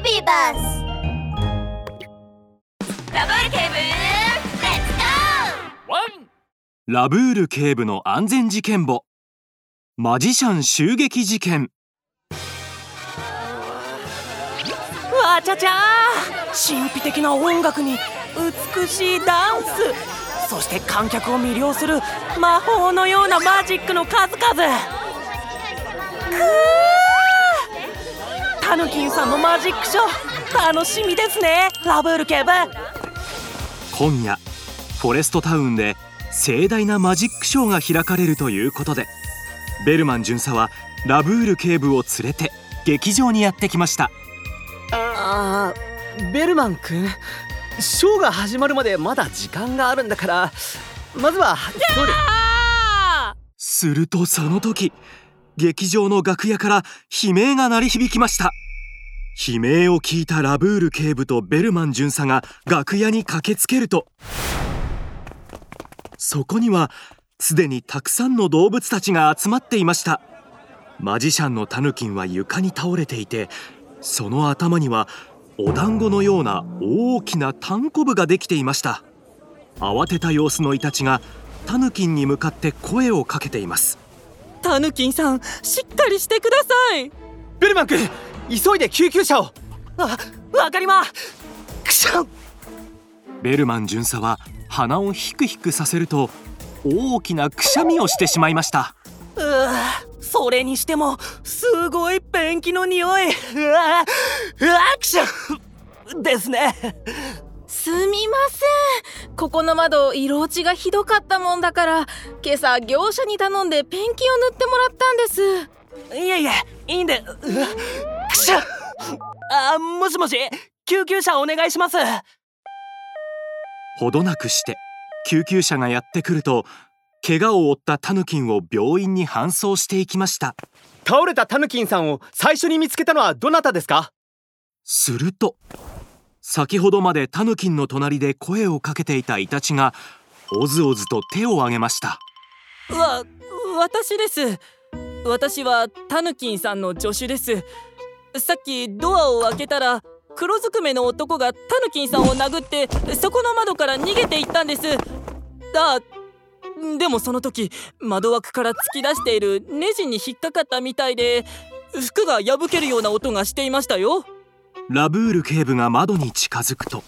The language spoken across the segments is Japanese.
ビバスラブール警部レッツゴワンラブール警部の安全事件簿。マジシャン襲撃事件。わちゃちゃ神秘的な音楽に美しいダンス。そして観客を魅了する魔法のようなマジックの数々。くータヌキンさんのマジックショー楽しみですね。ラブール警部。今夜フォレストタウンで盛大なマジックショーが開かれるということでベルマン巡査はラブール警部を連れて劇場にやってきました。あーベルマン君ショーが始まるまでまだ時間があるんだからまずはそれ？するとその時劇場の楽屋から悲鳴が鳴り響きました。悲鳴を聞いたラブール警部とベルマン巡査が楽屋に駆けつけると。そこにはすでにたくさんの動物たちが集まっていました。マジシャンのタヌキンは床に倒れていてその頭にはお団子のような大きなタンコブができていました。慌てた様子のイタチがタヌキンに向かって声をかけています。タヌキンさんしっかりしてください。ベルマン君急いで救急車を。あわかりま。くしゃん。ベルマン巡査は鼻をヒクヒクさせると大きなくしゃみをしてしまいました。うーそれにしてもすごいペンキの匂い。うわうわくしゃん。ですね。すみませんここの窓色落ちがひどかったもんだから今朝業者に頼んでペンキを塗ってもらったんです。いえいえいいんでくしゃ。あもしもし救急車お願いします。ほどなくして救急車がやってくると怪我を負ったタヌキンを病院に搬送していきました。倒れたタヌキンさんを最初に見つけたのはどなたですか？すると先ほどまでタヌキンの隣で声をかけていたイタチがおずおずと手を挙げました。わ私です。私はタヌキンさんの助手です。さっきドアを開けたら黒ずくめの男がタヌキンさんを殴ってそこの窓から逃げていったんです。あでもその時窓枠から突き出しているネジに引っかかったみたいで服が破けるような音がしていましたよ。ラブール警部が窓に近づくと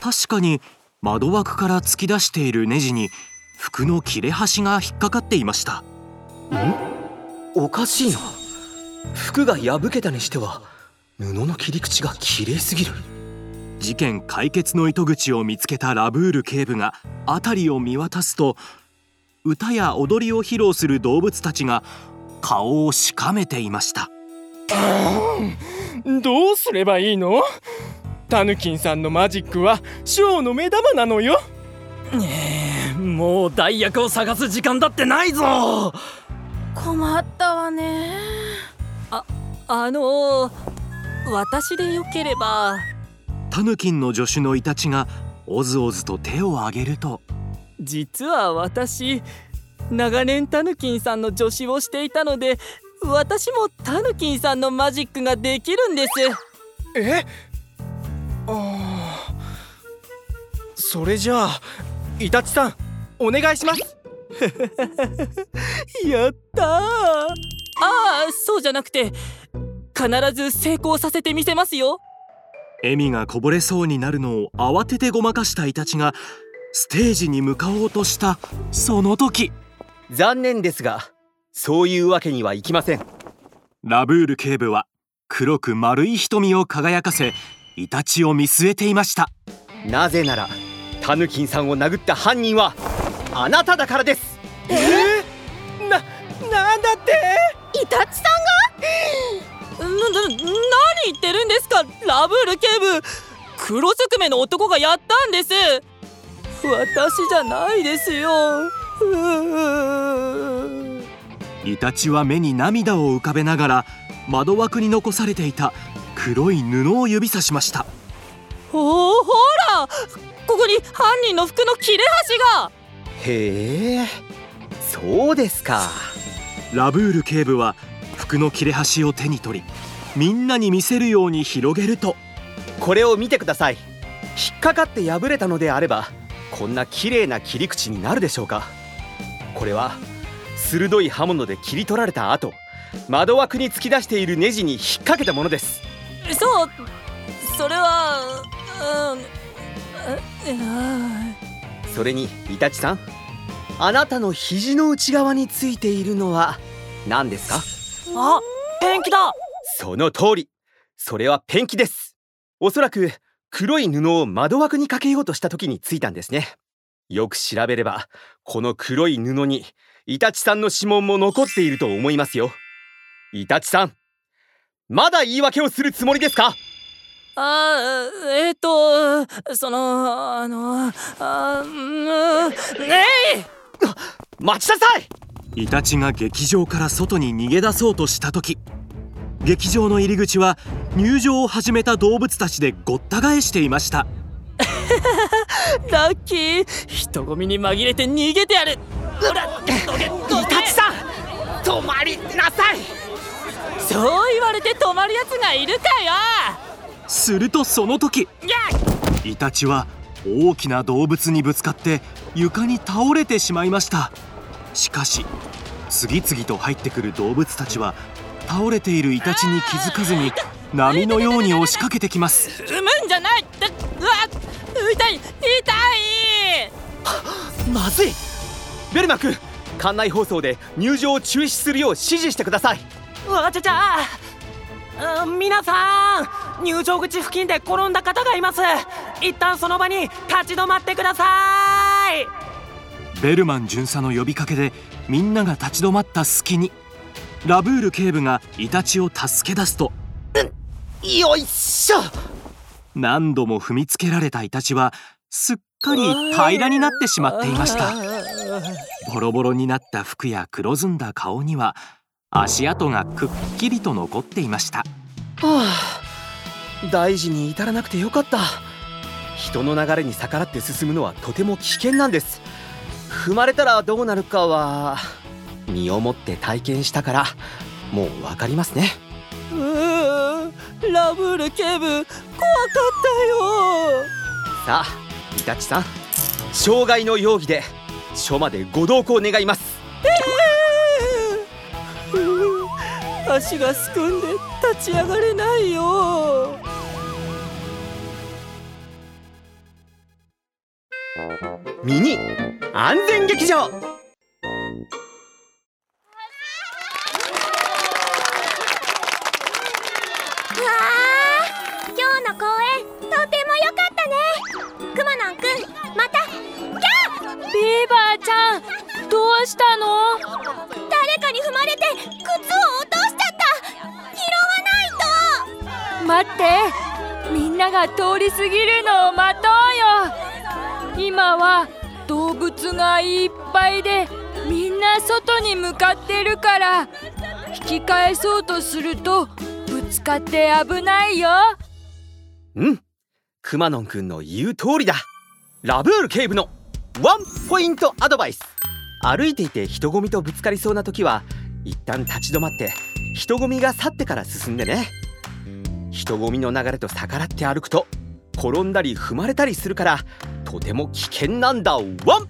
確かに窓枠から突き出しているネジに服の切れ端が引っかかっていました。おかしいな。服が破けたにしては布の切り口が綺麗すぎる。事件解決の糸口を見つけたラブール警部が辺りを見渡すと歌や踊りを披露する動物たちが顔をしかめていましたどうすればいいの？タヌキンさんのマジックはショーの目玉なのよ。ねえもう代役を探す時間だってないぞ。困ったわね。ああの私でよければ。タヌキンの助手のイタチがおずおずと手を挙げると。実は私長年タヌキンさんの助手をしていたので私もタヌキンさんのマジックができるんです。え？ああそれじゃあイタチさんお願いします。やったー。ああそうじゃなくて必ず成功させてみせますよ。笑みがこぼれそうになるのを慌ててごまかしたイタチがステージに向かおうとしたその時。残念ですがそういうわけにはいきません。ラブール警部は黒く丸い瞳を輝かせイタチを見据えていました。なぜならタヌキンさんを殴った犯人はあなただからです。え？ー、な、なんだって？イタチさんが？な、な、何言ってるんですか？ラブール警部黒ずくめの男がやったんです。私じゃないですよイタチは目に涙を浮かべながら窓枠に残されていた黒い布を指さしました。ほほらここに犯人の服の切れ端が。へえそうですか。ラブール警部は服の切れ端を手に取りみんなに見せるように広げるとこれを見てください。引っかかって破れたのであればこんな綺麗な切り口になるでしょうか。これは鋭い刃物で切り取られた後窓枠に突き出しているネジに引っ掛けたものです。そうそれはそれにイタチさんあなたの肘の内側についているのは何ですか？あペンキだ。その通り。それはペンキです。おそらく黒い布を窓枠にかけようとした時についたんですね。よく調べればこの黒い布にイタチさんの指紋も残っていると思いますよ。イタチさんまだ言い訳をするつもりですか？あえっ、とそのあのあうんねい待ちなさい！イタチが劇場から外に逃げ出そうとした時劇場の入り口は入場を始めた動物たちでごった返していました。ラッキー！人混みに紛れて逃げてやるイタチさん止まりなさい。そう言われて止まるやつがいるかよ。するとその時。イタチは大きな動物にぶつかって床に倒れてしまいました。しかし次々と入ってくる動物たちは倒れているイタチに気づかずに波のように押しかけてきます。産むんじゃないだうわ痛い痛い。まずいベルマ君館内放送で入場を中止するよう指示してください。うわちゃちゃ。あ皆さん入場口付近で転んだ方がいます。一旦その場に立ち止まってください。ベルマン巡査の呼びかけでみんなが立ち止まった隙にラブール警部がイタチを助け出すと。よいしょ。何度も踏みつけられたイタチはすっかり平らになってしまっていました。ボロボロになった服や黒ずんだ顔には足跡がくっきりと残っていました。はあ大事に至らなくてよかった。人の流れに逆らって進むのはとても危険なんです。踏まれたらどうなるかは身をもって体験したからもう分かりますね。うーラブール警部怖かったよ。さあイタチさん傷害の容疑で署までご同行願います。うー足がすくんで立ち上がれないよ。ミニ安全劇場ーバーちゃんどうしたの？誰かに踏まれて靴を落としちゃった。拾わないと。待ってみんなが通り過ぎるのを待とうよ。今は動物がいっぱいでみんな外に向かってるから。引き返そうとするとぶつかって危ないよ。うん。くまのんくんの言う通りだ。ラブール警部のワンポイントアドバイス。歩いていて人混みとぶつかりそうな時は一旦立ち止まって人混みが去ってから進んでね。人混みの流れと逆らって歩くと転んだり踏まれたりするからとても危険なんだ。ワン